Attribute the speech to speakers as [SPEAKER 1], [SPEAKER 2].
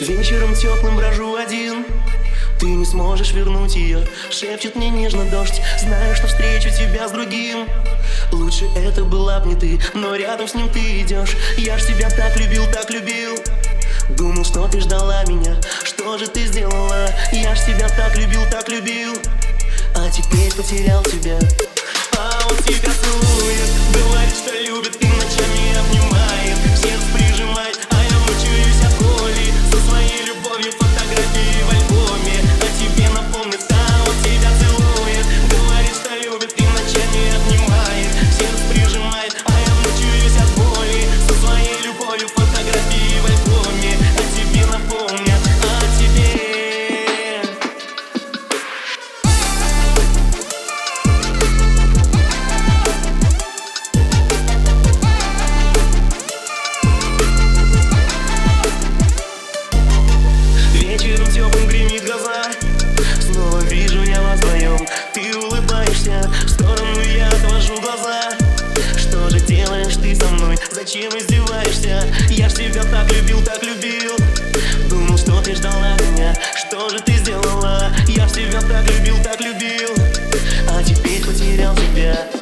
[SPEAKER 1] Вечером теплым брожу один. Ты не сможешь вернуть ее Шепчет мне нежно дождь. Знаю, что встречу тебя с другим. Лучше это была б не ты Но рядом с ним ты идешь Я ж тебя так любил, так любил. Думал, что ты ждала меня. Что же ты сделала? Я ж тебя так любил, так любил. А теперь потерял тебя. А он тебя целует Говорит, что любит и зачем издеваешься? Я ж тебя так любил, так любил Думал, что ты ждала меня Что же ты сделала? Я ж тебя так любил, так любил А теперь потерял тебя